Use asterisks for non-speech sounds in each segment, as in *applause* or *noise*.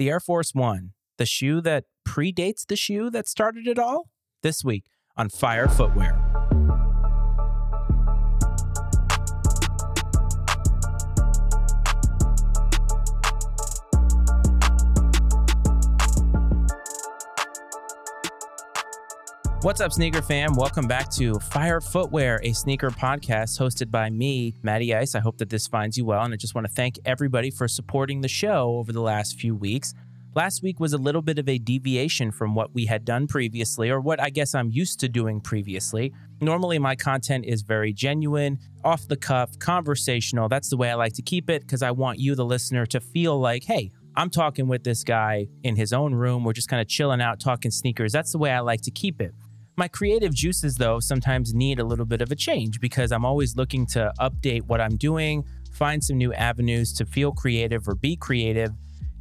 The Air Force One, the shoe that predates the shoe that started it all? This week on Fire Footwear. What's up, sneaker fam? Welcome back to Fire Footwear, a sneaker podcast hosted by me, Matty Ice. I hope that this finds you well, and I just want to thank everybody for supporting the show over the last few weeks. Last week was a little bit of a deviation from what we had done previously, or what I guess I'm used to doing previously. Normally, my content is very genuine, off the cuff, conversational. That's the way I like to keep it because I want you, the listener, to feel like, hey, I'm talking with this guy in his own room. We're just kind of chilling out, talking sneakers. That's the way I like to keep it. My creative juices, though, sometimes need a little bit of a change because I'm always looking to update what I'm doing, find some new avenues to feel creative or be creative.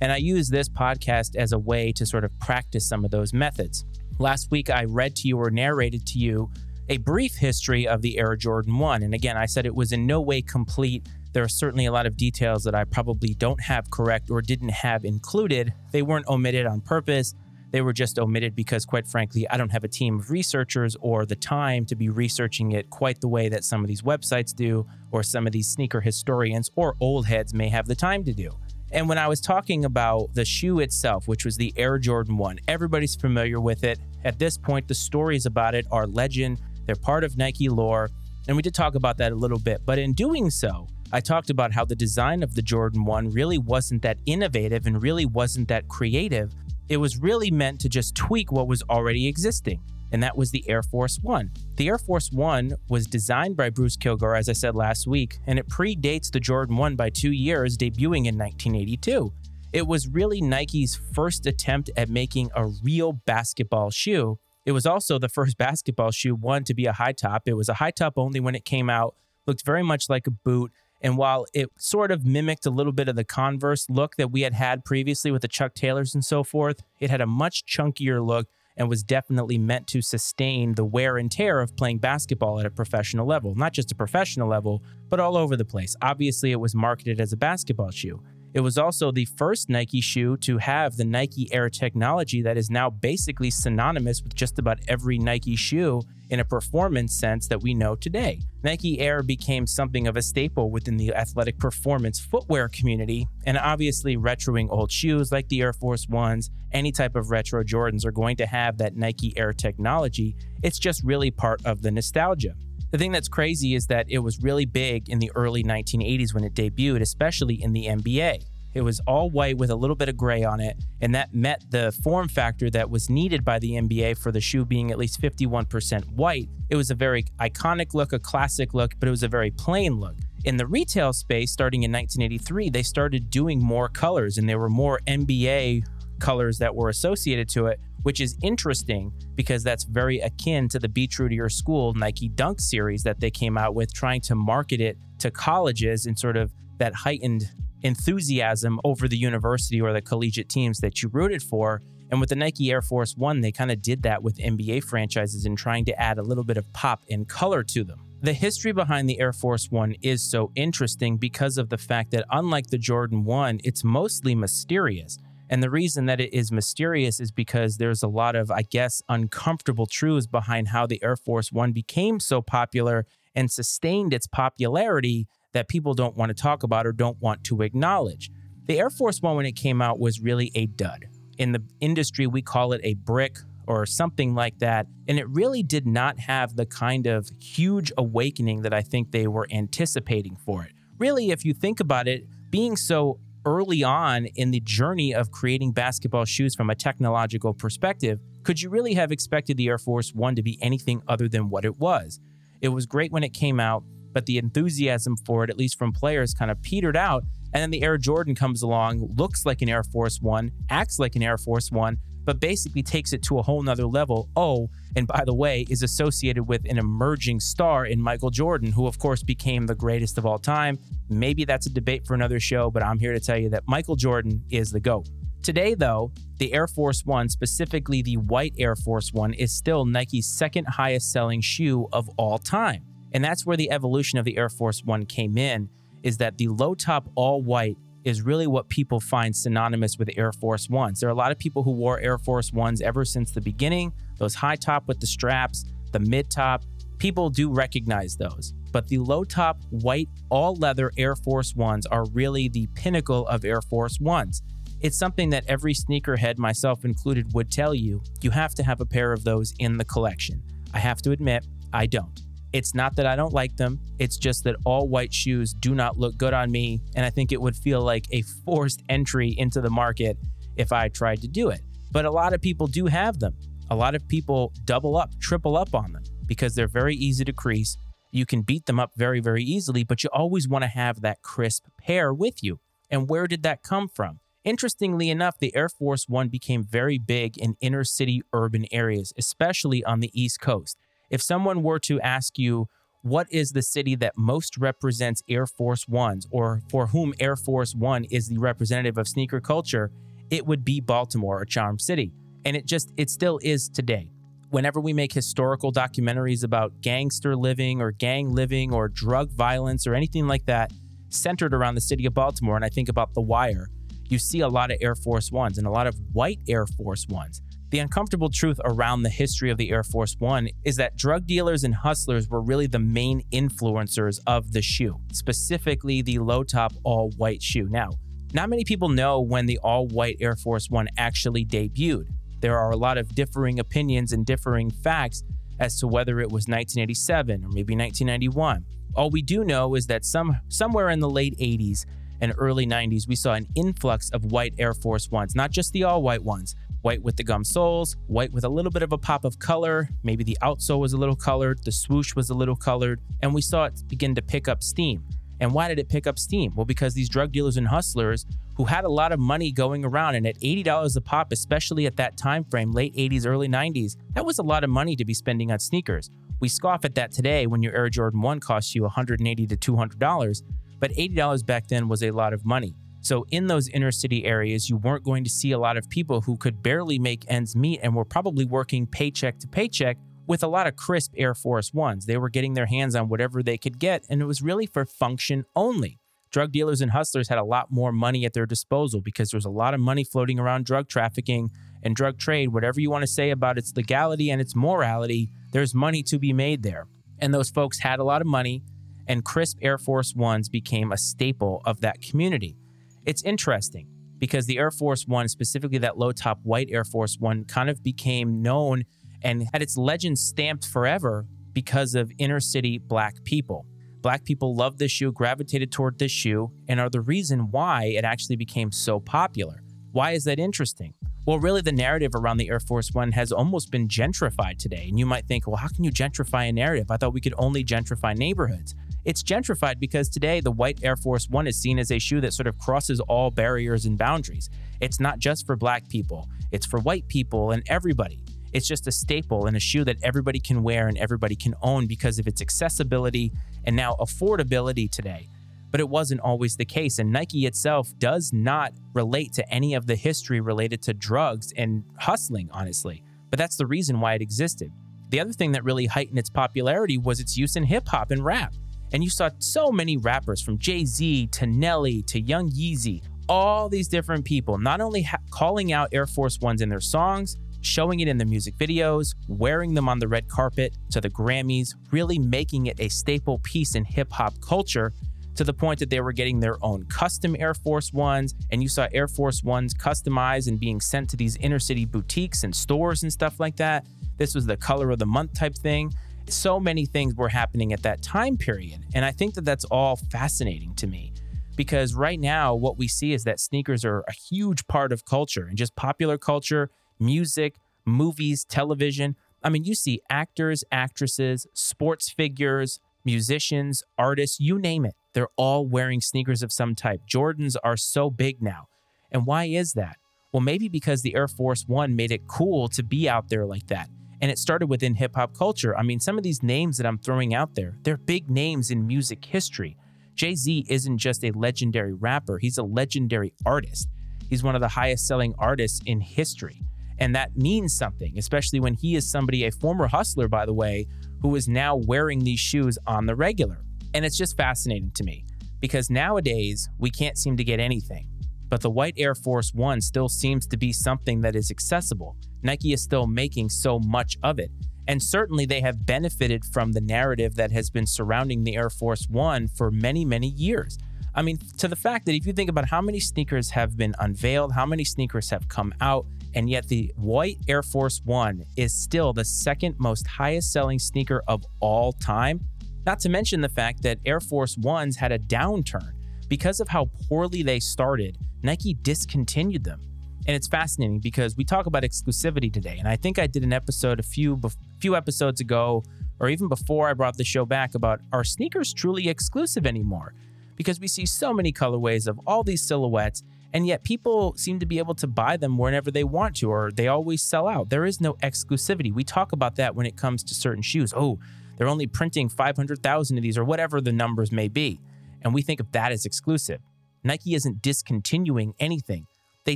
And I use this podcast as a way to sort of practice some of those methods. Last week, I read to you or narrated to you a brief history of the Air Jordan 1. And again, I said it was in no way complete. There are certainly a lot of details that I probably don't have correct or didn't have included. They weren't omitted on purpose. They were just omitted because, quite frankly, I don't have a team of researchers or the time to be researching it quite the way that some of these websites do, or some of these sneaker historians or old heads may have the time to do. And when I was talking about the shoe itself, which was the Air Jordan 1, everybody's familiar with it. At this point, the stories about it are legend, they're part of Nike lore. And we did talk about that a little bit. But in doing so, I talked about how the design of the Jordan 1 really wasn't that innovative and really wasn't that creative. It was really meant to just tweak what was already existing, and that was the Air Force One. The Air Force One was designed by Bruce Kilgore, as I said last week, and it predates the Jordan 1 by two years, debuting in 1982. It was really Nike's first attempt at making a real basketball shoe. It was also the first *laughs* basketball shoe, one, to be a high top. It was a high top only when it came out, looked very much like a boot, and while it sort of mimicked a little bit of the Converse look that we had had previously with the Chuck Taylors and so forth, it had a much chunkier look and was definitely meant to sustain the wear and tear of playing basketball at a professional level. Not just a professional level, but all over the place. Obviously, it was marketed as a basketball shoe. It was also the first Nike shoe to have the Nike Air technology that is now basically synonymous with just about every Nike shoe in a performance sense that we know today. Nike Air became something of a staple within the athletic performance footwear community, and obviously, retroing old shoes like the Air Force Ones, any type of retro Jordans are going to have that Nike Air technology. It's just really part of the nostalgia. The thing that's crazy is that it was really big in the early 1980s when it debuted, especially in the NBA. It was all white with a little bit of gray on it, and that met the form factor that was needed by the NBA for the shoe being at least 51% white. It was a very iconic look, a classic look, but it was a very plain look. In the retail space, starting in 1983, they started doing more colors, and there were more NBA colors that were associated to it, which is interesting because that's very akin to the Be True to Your School Nike Dunk series that they came out with, trying to market it to colleges and sort of that heightened enthusiasm over the university or the collegiate teams that you rooted for. And with the Nike Air Force One, they kind of did that with NBA franchises and trying to add a little bit of pop and color to them. The history behind the Air Force One is so interesting because of the fact that, unlike the Jordan 1, it's mostly mysterious. And the reason that it is mysterious is because there's a lot of, I guess, uncomfortable truths behind how the Air Force One became so popular and sustained its popularity that people don't want to talk about or don't want to acknowledge. The Air Force One, when it came out, was really a dud. In the industry, we call it a brick or something like that. And it really did not have the kind of huge awakening that I think they were anticipating for it. Really, if you think about it, being so early on in the journey of creating basketball shoes from a technological perspective, could you really have expected the Air Force One to be anything other than what it was? It was great when it came out but the enthusiasm for it, at least from players, kind of petered out. And then the Air Jordan comes along, looks like an Air Force One, acts like an Air Force One, but basically takes it to a whole nother level. Oh, and by the way, is associated with an emerging star in Michael Jordan, who of course became the greatest of all time. Maybe that's a debate for another show, but I'm here to tell you that Michael Jordan is the GOAT. Today, though, the Air Force One, specifically the white Air Force One, is still Nike's second highest selling shoe of all time. And that's where the evolution of the Air Force One came in, is that the low top all white is really what people find synonymous with Air Force Ones. There are a lot of people who wore Air Force Ones ever since the beginning, those high top with the straps, the mid top. People do recognize those. But the low top, white, all leather Air Force Ones are really the pinnacle of Air Force Ones. It's something that every sneakerhead, myself included, would tell you you have to have a pair of those in the collection. I have to admit, I don't. It's not that I don't like them, it's just that all white shoes do not look good on me, and I think it would feel like a forced entry into the market if I tried to do it. But a lot of people do have them. A lot of people double up, triple up on them because they're very easy to crease. You can beat them up very, very easily, but you always want to have that crisp pair with you. And where did that come from? Interestingly enough, the Air Force One became very big in inner city urban areas, especially on the East Coast. If someone were to ask you, what is the city that most represents Air Force Ones or for whom Air Force One is the representative of sneaker culture, it would be Baltimore or Charm City. And it just, it still is today. Whenever we make historical documentaries about gangster living or gang living or drug violence or anything like that centered around the city of Baltimore, and I think about The Wire, you see a lot of Air Force Ones and a lot of white Air Force Ones. The uncomfortable truth around the history of the Air Force One is that drug dealers and hustlers were really the main influencers of the shoe, specifically the low top all white shoe. Now, not many people know when the all white Air Force One actually debuted. There are a lot of differing opinions and differing facts as to whether it was 1987 or maybe 1991. All we do know is that some somewhere in the late 80s and early 90s we saw an influx of white Air Force Ones, not just the all white ones, white with the gum soles, white with a little bit of a pop of color. Maybe the outsole was a little colored, the swoosh was a little colored, and we saw it begin to pick up steam. And why did it pick up steam? Well, because these drug dealers and hustlers who had a lot of money going around and at $80 a pop, especially at that time frame, late 80s, early 90s, that was a lot of money to be spending on sneakers. We scoff at that today when your Air Jordan 1 costs you $180 to $200, but $80 back then was a lot of money. So, in those inner city areas, you weren't going to see a lot of people who could barely make ends meet and were probably working paycheck to paycheck with a lot of crisp Air Force Ones. They were getting their hands on whatever they could get, and it was really for function only. Drug dealers and hustlers had a lot more money at their disposal because there's a lot of money floating around drug trafficking and drug trade. Whatever you want to say about its legality and its morality, there's money to be made there. And those folks had a lot of money, and crisp Air Force Ones became a staple of that community. It's interesting because the Air Force One, specifically that low top white Air Force One, kind of became known and had its legend stamped forever because of inner city black people. Black people loved this shoe, gravitated toward this shoe, and are the reason why it actually became so popular. Why is that interesting? Well, really, the narrative around the Air Force One has almost been gentrified today. And you might think, well, how can you gentrify a narrative? I thought we could only gentrify neighborhoods. It's gentrified because today the white Air Force One is seen as a shoe that sort of crosses all barriers and boundaries. It's not just for black people, it's for white people and everybody. It's just a staple and a shoe that everybody can wear and everybody can own because of its accessibility and now affordability today. But it wasn't always the case, and Nike itself does not relate to any of the history related to drugs and hustling, honestly. But that's the reason why it existed. The other thing that really heightened its popularity was its use in hip hop and rap. And you saw so many rappers from Jay Z to Nelly to Young Jeezy, all these different people not only ha- calling out Air Force Ones in their songs, showing it in the music videos, wearing them on the red carpet to the Grammys, really making it a staple piece in hip hop culture to the point that they were getting their own custom Air Force Ones. And you saw Air Force Ones customized and being sent to these inner city boutiques and stores and stuff like that. This was the color of the month type thing so many things were happening at that time period. And I think that that's all fascinating to me because right now, what we see is that sneakers are a huge part of culture and just popular culture, music, movies, television. I mean, you see actors, actresses, sports figures, musicians, artists, you name it. They're all wearing sneakers of some type. Jordans are so big now. And why is that? Well, maybe because the Air Force One made it cool to be out there like that. And it started within hip hop culture. I mean, some of these names that I'm throwing out there, they're big names in music history. Jay Z isn't just a legendary rapper, he's a legendary artist. He's one of the highest selling artists in history. And that means something, especially when he is somebody, a former hustler, by the way, who is now wearing these shoes on the regular. And it's just fascinating to me because nowadays we can't seem to get anything. But the white Air Force One still seems to be something that is accessible. Nike is still making so much of it. And certainly they have benefited from the narrative that has been surrounding the Air Force One for many, many years. I mean, to the fact that if you think about how many sneakers have been unveiled, how many sneakers have come out, and yet the white Air Force One is still the second most highest selling sneaker of all time. Not to mention the fact that Air Force Ones had a downturn. Because of how poorly they started, Nike discontinued them. And it's fascinating because we talk about exclusivity today. And I think I did an episode a few few episodes ago or even before I brought the show back about are sneakers truly exclusive anymore? Because we see so many colorways of all these silhouettes and yet people seem to be able to buy them whenever they want to or they always sell out. There is no exclusivity. We talk about that when it comes to certain shoes. Oh, they're only printing 500,000 of these or whatever the numbers may be. And we think of that as exclusive. Nike isn't discontinuing anything. They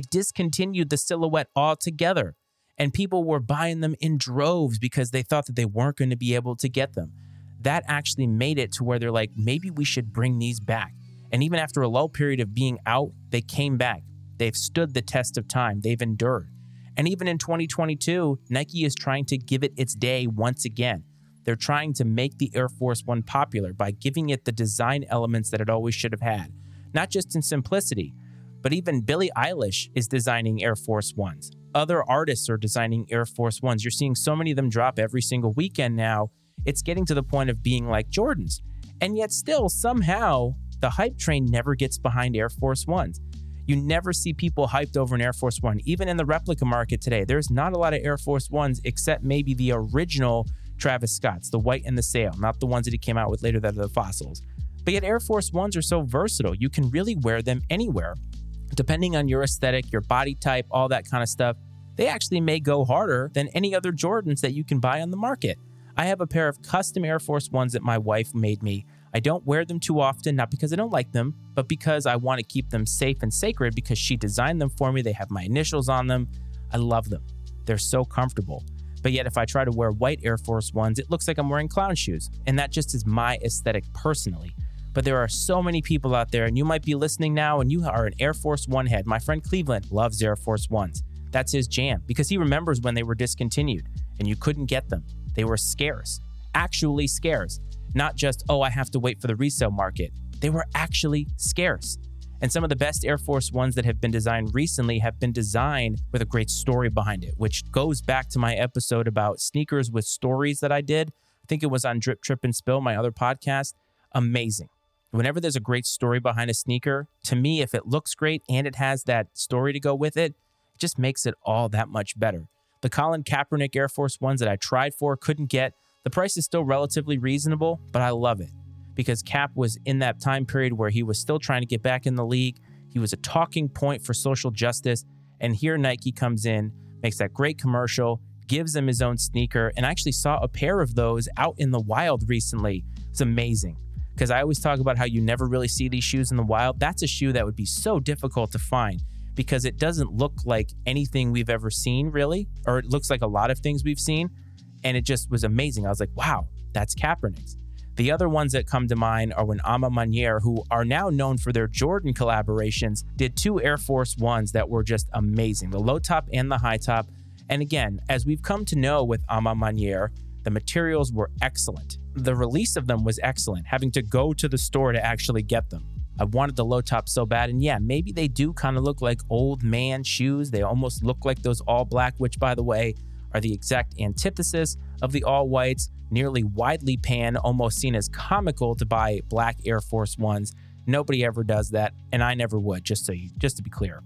discontinued the silhouette altogether. And people were buying them in droves because they thought that they weren't going to be able to get them. That actually made it to where they're like, maybe we should bring these back. And even after a lull period of being out, they came back. They've stood the test of time, they've endured. And even in 2022, Nike is trying to give it its day once again. They're trying to make the Air Force One popular by giving it the design elements that it always should have had, not just in simplicity, but even Billie Eilish is designing Air Force Ones. Other artists are designing Air Force Ones. You're seeing so many of them drop every single weekend now. It's getting to the point of being like Jordans. And yet, still, somehow, the hype train never gets behind Air Force Ones. You never see people hyped over an Air Force One. Even in the replica market today, there's not a lot of Air Force Ones except maybe the original Travis Scott's, the white and the sail, not the ones that he came out with later that are the fossils. But yet, Air Force Ones are so versatile. You can really wear them anywhere depending on your aesthetic, your body type, all that kind of stuff, they actually may go harder than any other Jordans that you can buy on the market. I have a pair of custom Air Force Ones that my wife made me. I don't wear them too often, not because I don't like them, but because I want to keep them safe and sacred because she designed them for me. They have my initials on them. I love them. They're so comfortable. But yet, if I try to wear white Air Force Ones, it looks like I'm wearing clown shoes. And that just is my aesthetic personally. But there are so many people out there, and you might be listening now and you are an Air Force One head. My friend Cleveland loves Air Force Ones. That's his jam because he remembers when they were discontinued and you couldn't get them. They were scarce, actually scarce. Not just, oh, I have to wait for the resale market. They were actually scarce. And some of the best Air Force Ones that have been designed recently have been designed with a great story behind it, which goes back to my episode about sneakers with stories that I did. I think it was on Drip, Trip, and Spill, my other podcast. Amazing whenever there's a great story behind a sneaker, to me, if it looks great and it has that story to go with it, it just makes it all that much better. The Colin Kaepernick Air Force Ones that I tried for, couldn't get, the price is still relatively reasonable, but I love it because Kap was in that time period where he was still trying to get back in the league. He was a talking point for social justice. And here Nike comes in, makes that great commercial, gives him his own sneaker. And I actually saw a pair of those out in the wild recently. It's amazing because I always talk about how you never really see these shoes in the wild. That's a shoe that would be so difficult to find because it doesn't look like anything we've ever seen, really, or it looks like a lot of things we've seen. And it just was amazing. I was like, wow, that's Kaepernick's. The other ones that come to mind are when A Manier, who are now known for their Jordan collaborations, did two Air Force Ones that were just amazing the low top and the high top. And again, as we've come to know with A Manier, the materials were excellent. The release of them was excellent, having to go to the store to actually get them. I wanted the low top so bad. And yeah, maybe they do kind of look like old man shoes. They almost look like those all black, which, by the way, are the exact antithesis of the all whites, nearly widely panned, almost seen as comical to buy black Air Force Ones. Nobody ever does that, and I never would, just so you, just to be clear.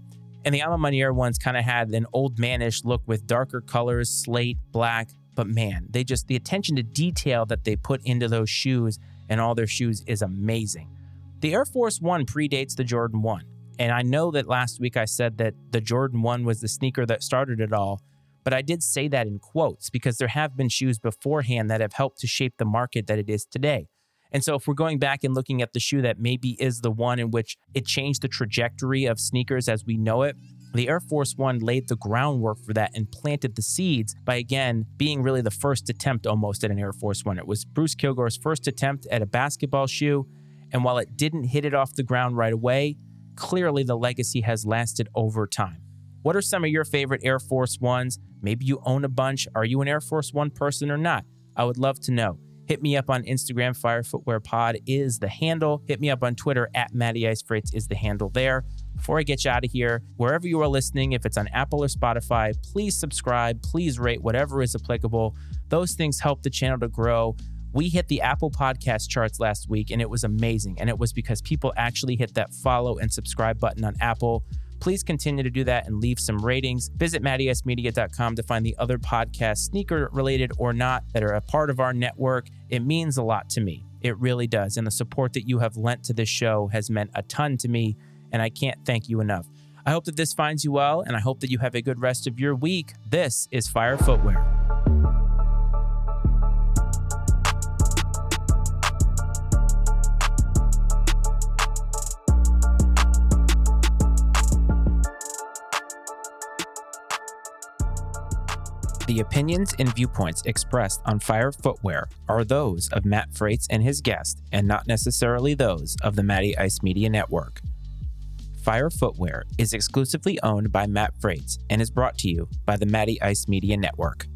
And the A Ma Maniére ones kind of had an old manish look with darker colors, slate, black, but man, they just, the attention to detail that they put into those shoes and all their shoes is amazing. The Air Force One predates the Jordan 1. And I know that last week I said that the Jordan 1 was the sneaker that started it all, but I did say that in quotes because there have been shoes beforehand that have helped to shape the market that it is today. And so, if we're going back and looking at the shoe that maybe is the one in which it changed the trajectory of sneakers as we know it, the Air Force One laid the groundwork for that and planted the seeds by again being really the first attempt almost at an Air Force One. It was Bruce Kilgore's first attempt at a basketball shoe. And while it didn't hit it off the ground right away, clearly the legacy has lasted over time. What are some of your favorite Air Force Ones? Maybe you own a bunch. Are you an Air Force One person or not? I would love to know. Hit me up on Instagram. Fire Pod is the handle. Hit me up on Twitter at Matty Ice is the handle there. Before I get you out of here, wherever you are listening, if it's on Apple or Spotify, please subscribe, please rate whatever is applicable. Those things help the channel to grow. We hit the Apple podcast charts last week and it was amazing. And it was because people actually hit that follow and subscribe button on Apple. Please continue to do that and leave some ratings. Visit mattyicemedia.com to find the other podcasts, sneaker related or not, that are a part of our network. It means a lot to me. It really does. And the support that you have lent to this show has meant a ton to me, and I can't thank you enough. I hope that this finds you well, and I hope that you have a good rest of your week. This is Fire Footwear. The opinions and viewpoints expressed on Fire Footwear are those of Matt Freights and his guest, and not necessarily those of the Matty Ice Media Network. Fire Footwear is exclusively owned by Matt Freights and is brought to you by the Matty Ice Media Network.